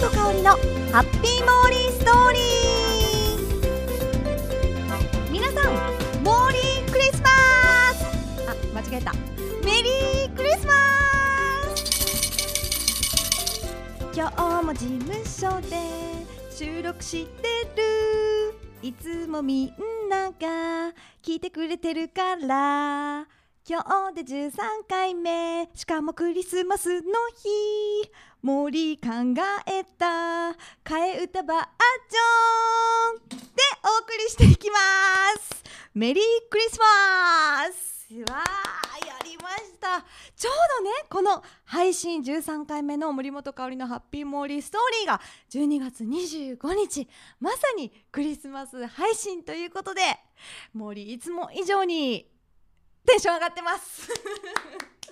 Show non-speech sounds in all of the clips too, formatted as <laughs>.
本香りのハッピーモーリーストーリー。皆さんモーリークリスマス。あ間違えた。メリークリスマス。今日も事務所で収録してる。いつもみんなが聞いてくれてるから。今日で13回目。しかもクリスマスの日。森考えた。替え歌バージョンでお送りしていきます。メリークリスマス。わーやりました。ちょうどねこの配信13回目の森本香里のハッピーモーリーストーリーが12月25日まさにクリスマス配信ということで森いつも以上にテンション上がってます。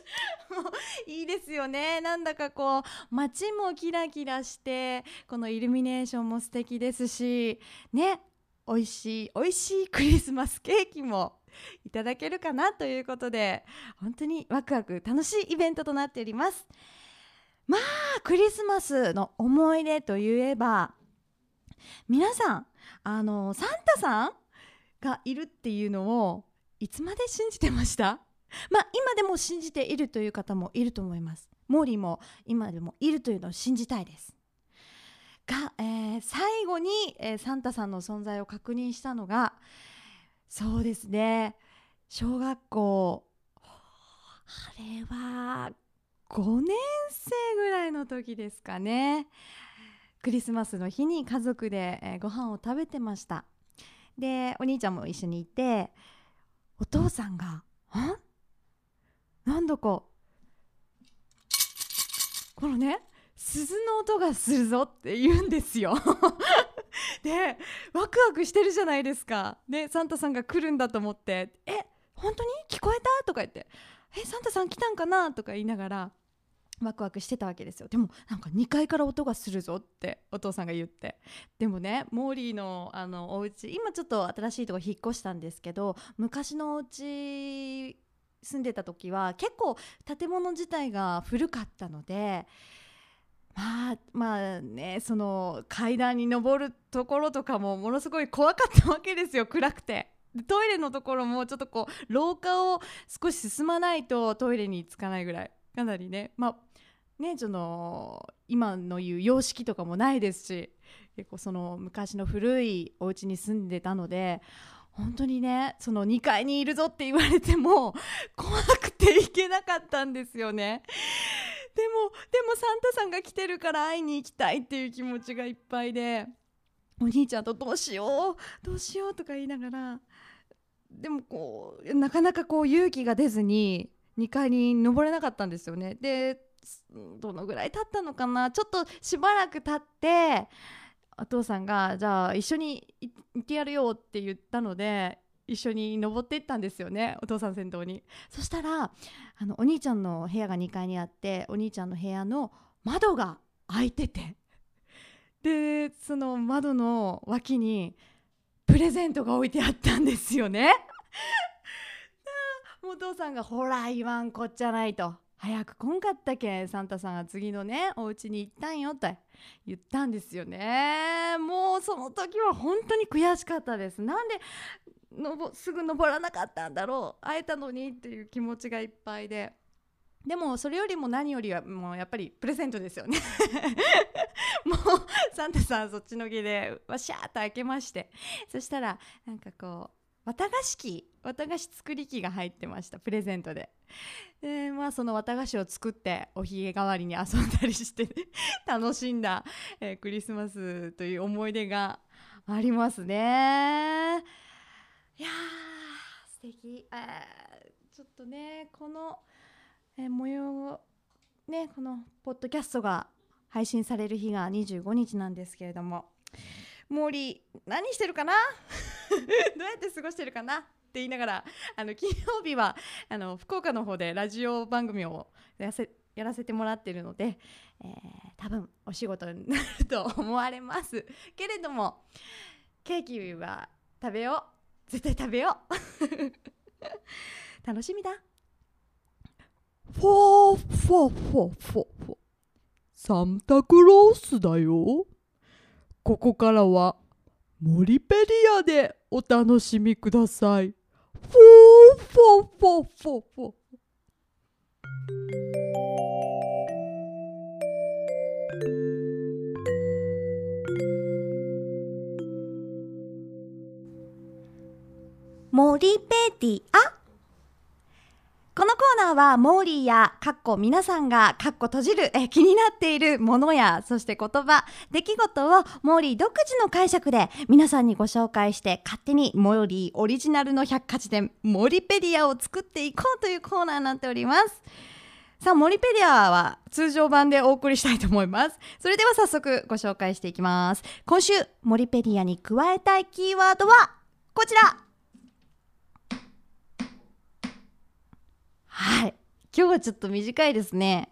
<laughs> いいですよね。なんだかこう街もキラキラしてこのイルミネーションも素敵ですしね美味しい美味しいクリスマスケーキもいただけるかなということで本当にワクワク楽しいイベントとなっております。まあクリスマスの思い出といえば皆さんあのサンタさんがいるっていうのをいつまで信じてました？<laughs> まあ今でも信じているという方もいると思います。モーリーも今でもいるというのを信じたいです。が、えー、最後に、えー、サンタさんの存在を確認したのがそうですね。小学校あれは5年生ぐらいの時ですかね。クリスマスの日に家族で、えー、ご飯を食べてました。でお兄ちゃんも一緒にいてお父さんが「ん？なんだか。このね鈴の音がするぞって言うんですよ。<laughs> でワクワクしてるじゃないですか。でサンタさんが来るんだと思って「え本当に？聞こえた?」とか言って「えサンタさん来たんかな?」とか言いながらワクワクしてたわけですよ。でもなんか2階から音がするぞってお父さんが言って。でもねモーリーのあのお家今ちょっと新しいとこ引っ越したんですけど昔のお家住んでた時は結構建物自体が古かったのでまあまあねその階段に上るところとかもものすごい怖かったわけですよ暗くて。トイレのところもちょっとこう廊下を少し進まないとトイレに着かないぐらいかなりねまあねその今の言う様式とかもないですし結構その昔の古いお家に住んでたので本当にねその2階にいるぞって言われても怖くて行けなかったんですよね。でもでもサンタさんが来てるから会いに行きたいっていう気持ちがいっぱいでお兄ちゃんとどうしようどうしようとか言いながらでもこうなかなかこう勇気が出ずに2階に登れなかったんですよね。でどのぐらい経ったのかなちょっとしばらく経ってお父さんがじゃあ一緒に行ってやるよって言ったので一緒に登っていったんですよねお父さん先頭に。そしたらあのお兄ちゃんの部屋が2階にあってお兄ちゃんの部屋の窓が開いてて。でその窓の脇にプレゼントが置いてあったんですよね。<laughs> お父さんが「ほら言わんこっちゃない」と。早く来んかったけサンタさんが次のねお家に行ったんよって言ったんですよね。もうその時は本当に悔しかったです。なんでのぼすぐ登らなかったんだろう。会えたのにっていう気持ちがいっぱいで。でもそれよりも何よりはもうやっぱりプレゼントですよね。<laughs> もうサンタさんそっちのけでわしゃーっと開けまして。そしたらなんかこう綿菓子機綿菓子作り機が入ってましたプレゼントで。でまあその綿菓子を作っておひげ代わりに遊んだりして <laughs> 楽しんだ、えー、クリスマスという思い出がありますね。いやー素敵、ちょっとねこの、えー、模様をねこのポッドキャストが配信される日が25日なんですけれども。森何してるかな？<laughs> どうやって過ごしてるかなって言いながらあの金曜日はあの福岡の方でラジオ番組をやせやらせてもらってるので、えー、多分お仕事になると思われます。<laughs> けれどもケーキは食べよう。絶対食べよう。<laughs> 楽しみだ。フォーフォーフォーフォーフォー。サンタクロースだよ。ここからはモリペリアでお楽しみください。フォーフォーフォーフォーフォー。モリペディアコーナーはモーリーやかっこ皆さんがかっこ閉じるえ気になっているものやそして言葉出来事をモーリー独自の解釈で皆さんにご紹介して勝手にモーリーオリジナルの百科事典モリペディアを作っていこうというコーナーになっております。さあモリペディアは通常版でお送りしたいと思います。それでは早速ご紹介していきます。今週モリペディアに加えたいキーワードはこちら。はい。今日はちょっと短いですね。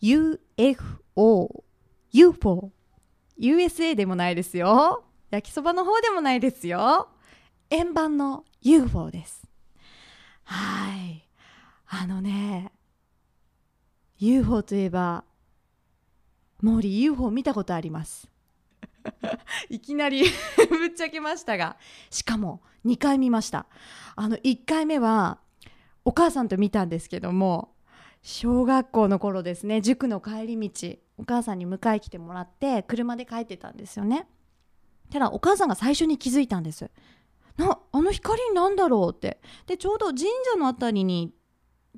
UFO。UFO。USA でもないですよ。焼きそばの方でもないですよ。円盤の UFO です。はい。あのね、UFO といえば、モーリー UFO 見たことあります。<laughs> いきなり <laughs> ぶっちゃけましたが、しかも2回見ました。あの1回目は、お母さんと見たんですけども小学校の頃ですね塾の帰り道お母さんに迎え来てもらって車で帰ってたんですよね。ただお母さんが最初に気づいたんです。なあの光なんだろうって。でちょうど神社の辺りに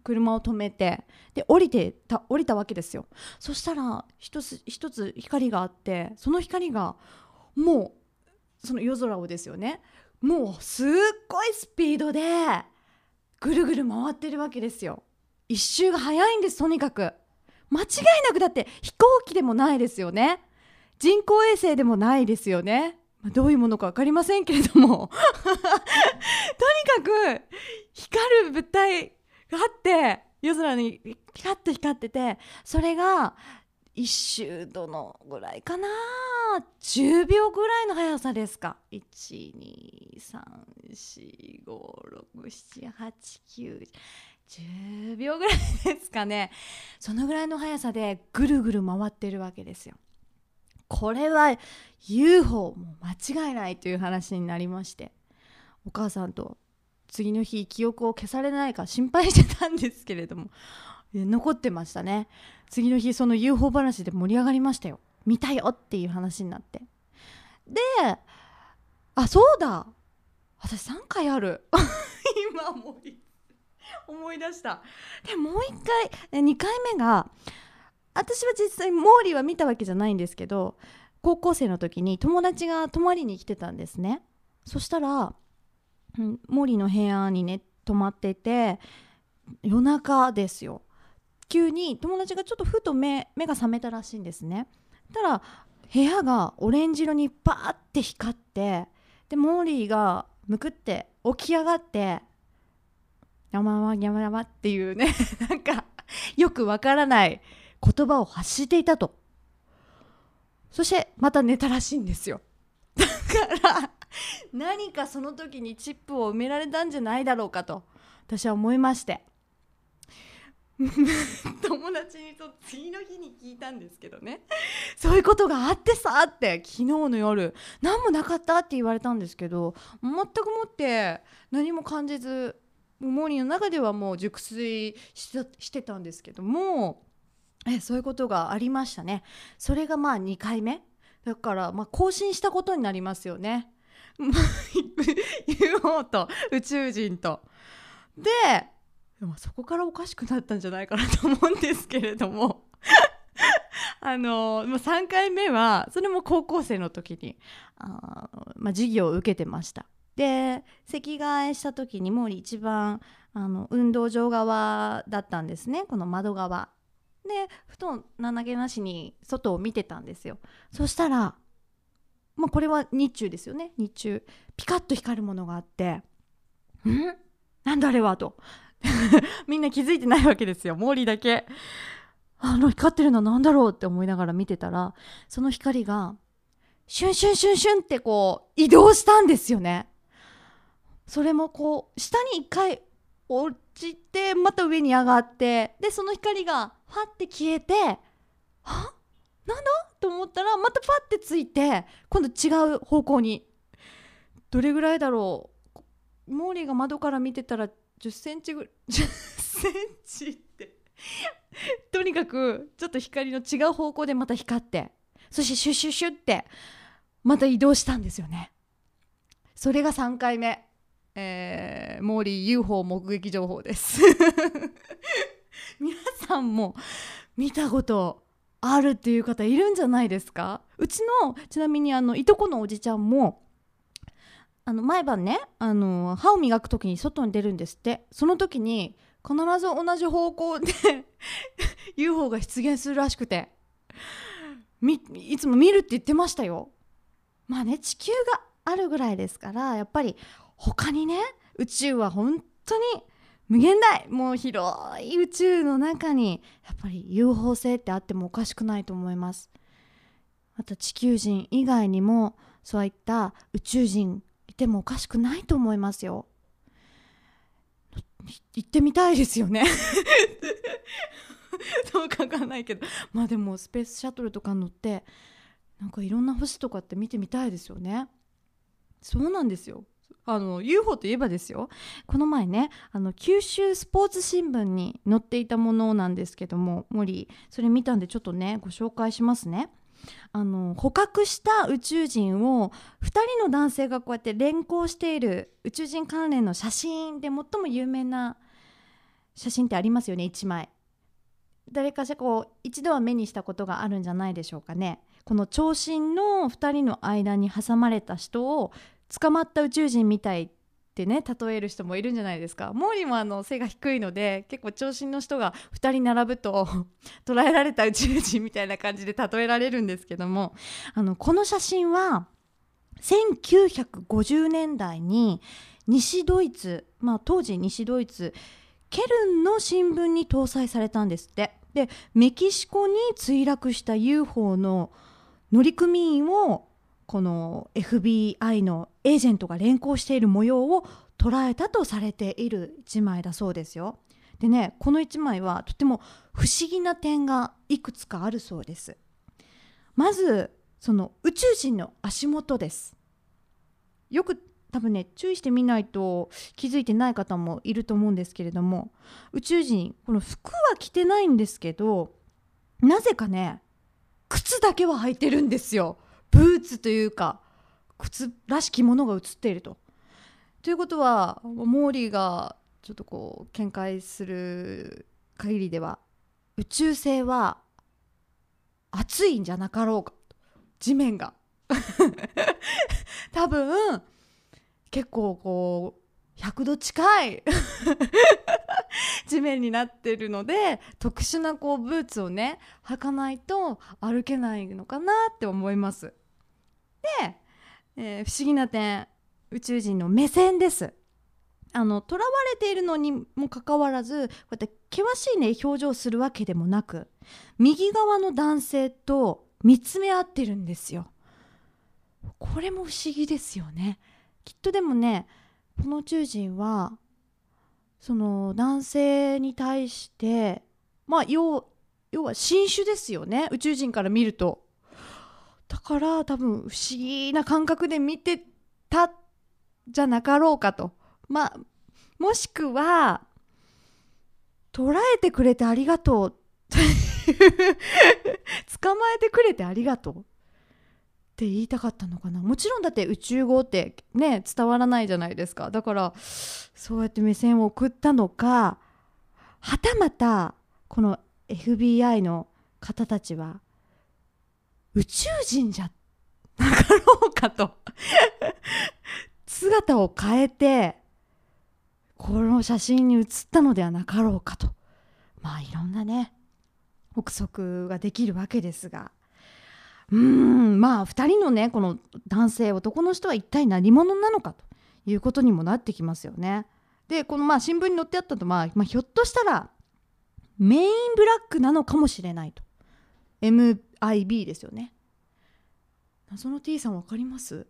車を止めてで降りてた降りたわけですよ。そしたら一つ一つ光があってその光がもうその夜空をですよね。もうすっごいスピードでぐるぐる回ってるわけですよ。一周が早いんですとにかく。間違いなくだって飛行機でもないですよね。人工衛星でもないですよね、どういうものか分かりませんけれども。<laughs> とにかく光る物体があって夜空にピカッと光っててそれが一周どのぐらいかな？10秒ぐらいの速さですか？12345678910秒ぐらいですかね。そのぐらいの速さでぐるぐる回ってるわけですよ。これは UFO も間違いないという話になりまして。お母さんと次の日記憶を消されないか心配してたんですけれども。残ってましたね。次の日その UFO 話で盛り上がりましたよ。見たよっていう話になって。であそうだ。私3回ある。<laughs> 今思い思い出した。でもう1回2回目が私は実際モーリーは見たわけじゃないんですけど高校生の時に友達が泊まりに来てたんですね。そしたら、うん、モーリーの部屋にね泊まってて夜中ですよ。急に友達がちょっとふと目目が覚めたらしいんですね。たら部屋がオレンジ色にバーって光ってでモーリーがむくって起き上がって「やままやまやま」っていうね <laughs> なんかよくわからない言葉を発していたと。そしてまた寝たらしいんですよ。<laughs> だから何かその時にチップを埋められたんじゃないだろうかと私は思いまして。<laughs> 友達にと次の日に聞いたんですけどね。そういうことがあってさって昨日の夜。何もなかったって言われたんですけど全くもって何も感じずモーニーの中ではもう熟睡してたんですけどもえそういうことがありましたね。それがまあ2回目。だからまあ更新したことになりますよね。<laughs> UFO と。宇宙人と。ででもそこからおかしくなったんじゃないかなと思うんですけれども。<laughs> あの3回目はそれも高校生の時にあ、まあ、授業を受けてました。で席替えした時にもう一番あの運動場側だったんですね。この窓側。で布団なげなしに外を見てたんですよ。そしたらまあこれは日中ですよね。日中ピカッと光るものがあって「ん？なんだあれは?」と。<laughs> みんな気づいてないわけですよ。モーリーだけ。あの光ってるのなんだろうって思いながら見てたらその光がシュンシュンシュンシュンってこう移動したんですよね。それもこう下に一回落ちてまた上に上がってでその光がファって消えては？なんだ？と思ったらまたパッてついて今度違う方向に。どれぐらいだろう？モーリーが窓から見てたら1 0センチぐらい10センチって。とにかくちょっと光の違う方向でまた光ってそしてシュッシュッシュッってまた移動したんですよね。それが3回目。えー、モーリー UFO 目撃情報です。<laughs> 皆さんも見たことあるっていう方いるんじゃないですか？うちのちなみにあのいとこのおじちゃんもあの毎晩ねあの歯を磨く時に外に出るんですって。その時に必ず同じ方向で <laughs> UFO が出現するらしくて。いつも見るって言ってましたよ。まあね地球があるぐらいですからやっぱり他にね宇宙は本当に無限大。もう広い宇宙の中にやっぱり UFO 性ってあってもおかしくないと思います。あと地球人以外にもそういった宇宙人てもおかしくないと思いますよ。行ってみたいですよね。<laughs> どうかわかんないけど。まあでもスペースシャトルとか乗ってなんかいろんな星とかって見てみたいですよね。そうなんですよ。あの UFO といえばですよ。この前ねあの九州スポーツ新聞に載っていたものなんですけども森それ見たんでちょっとねご紹介しますね。あの捕獲した宇宙人を2人の男性がこうやって連行している宇宙人関連の写真で最も有名な写真ってありますよね1枚。誰かしらこう一度は目にしたことがあるんじゃないでしょうかね。この長身の2人の間に挟まれた人を捕まった宇宙人みたいってね例える人もいるんじゃないですか。毛利もあの背が低いので結構長身の人が2人並ぶと <laughs> 捉えられた宇宙人みたいな感じで例えられるんですけどもあのこの写真は1950年代に西ドイツ、まあ、当時西ドイツケルンの新聞に搭載されたんですって。でメキシコに墜落した UFO の乗組員をこの FBI のエージェントが連行している模様を捉えたとされている1枚だそうですよ。でねこの1枚はとても不思議な点がいくつかあるそうです。まずその宇宙人の足元です。よく多分ね注意してみないと気づいてない方もいると思うんですけれども宇宙人この服は着てないんですけどなぜかね靴だけは履いてるんですよ。ブーツというか靴らしきものが映っていると。ということはモーリーがちょっとこう見解する限りでは宇宙船は暑いんじゃなかろうか地面が <laughs> 多分結構こう100度近い <laughs> 地面になってるので特殊なこうブーツをね履かないと歩けないのかなって思います。で、えー、不思議な点宇宙人の目線です。あの囚われているのにもかかわらずこうやって険しいね表情するわけでもなく右側の男性と見つめ合ってるんですよ。これも不思議ですよね。きっとでもねこの宇宙人はその男性に対してまあ要要は新種ですよね宇宙人から見ると。だから多分不思議な感覚で見てたじゃなかろうかと。まあ、もしくは、捉えてくれてありがとう。<laughs> 捕まえてくれてありがとう。って言いたかったのかなもちろんだって宇宙語ってね伝わらないじゃないですかだからそうやって目線を送ったのかはたまたこの FBI の方たちは宇宙人じゃなかろうかと。<laughs> 姿を変えてこの写真に写ったのではなかろうかと。まあいろんなね憶測ができるわけですが。うんまあ2人のねこの男性男の人は一体何者なのかと。いうことにもなってきますよね。でこのまあ新聞に載ってあったと、まあ、まあひょっとしたらメインブラックなのかもしれないと。IB ですよね。謎の T さん分かります？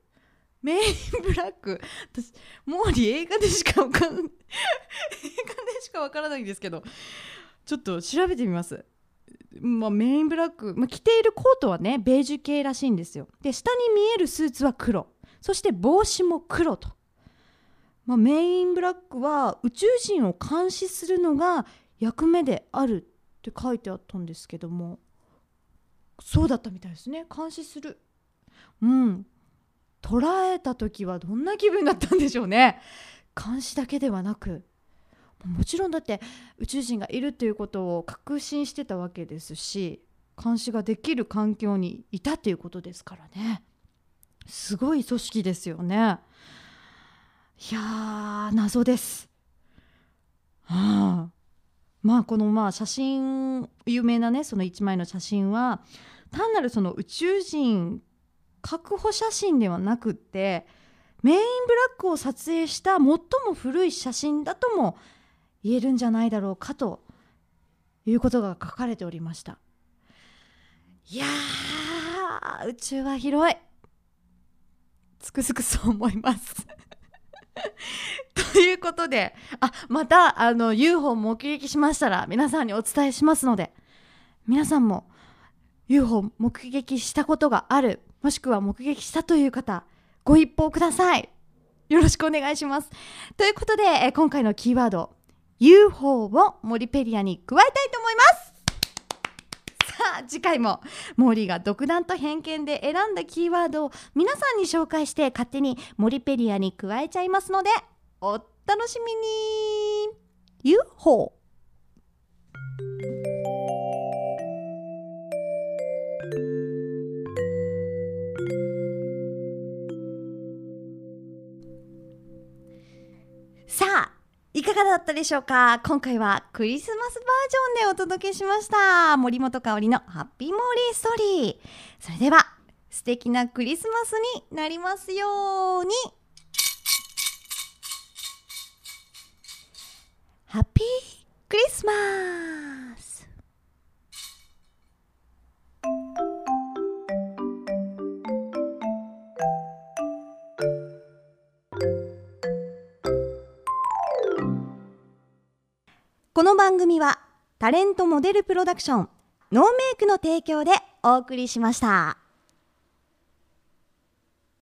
メインブラック。私モーリー映画でしか分かん映画でしか分からないんですけど。ちょっと調べてみます。まあ、メインブラック、まあ、着ているコートはねベージュ系らしいんですよ。で下に見えるスーツは黒。そして帽子も黒と、まあ、メインブラックは宇宙人を監視するのが役目であるって書いてあったんですけども。そうだったみたいですね。監視する。うん。捉えた時はどんな気分だったんでしょうね。監視だけではなく。もちろんだって宇宙人がいるということを確信してたわけですし監視ができる環境にいたっていうことですからね。すごい組織ですよね。いやー謎です、はあ、まあこのまあ写真有名なねその1枚の写真は単なるその宇宙人確保写真ではなくってメインブラックを撮影した最も古い写真だとも言えるんじゃないだろうかということが書かれておりました。いやー宇宙は広い。つくづくそう思います。ということであまたあの UFO 目撃しましたら皆さんにお伝えしますので皆さんも UFO 目撃したことがあるもしくは目撃したという方ご一報ください。よろしくお願いします。ということでえ今回のキーワード UFO をモリペリアに加えたいと思います。さあ次回もモーリーが独断と偏見で選んだキーワードを皆さんに紹介して勝手にモリペリアに加えちゃいますのでお楽しみに。UFO さあいかがだったでしょうか？今回はクリスマスバージョンでお届けしました。森本香里のハッピーモーリーストーリー。それでは素敵なクリスマスになりますように。ハッピークリスマスこの番組はタレントモデルプロダクションノーメイクの提供でお送りしました。